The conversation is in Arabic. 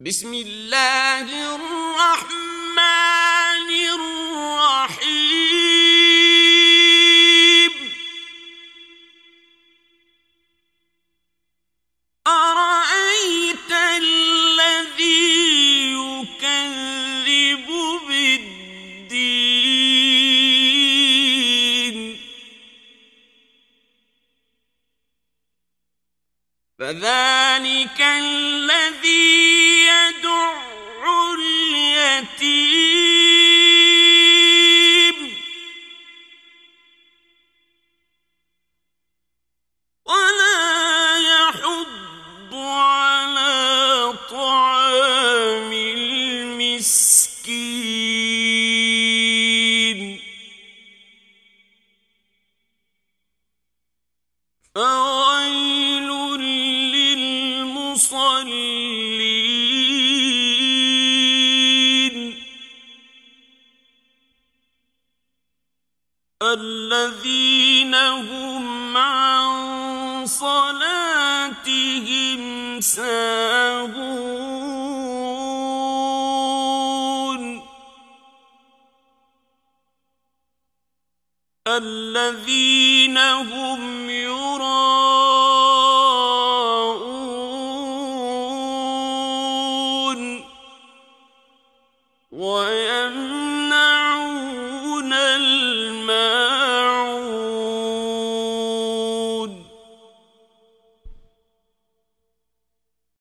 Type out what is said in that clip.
بسم الله الرحمن الرحيم. أرأيت الذي يكذب بالدين؟ فذلك الذي فويل للمصلين الذين هم عن صلاتهم ساهون الذين هم يراءون ويمنعون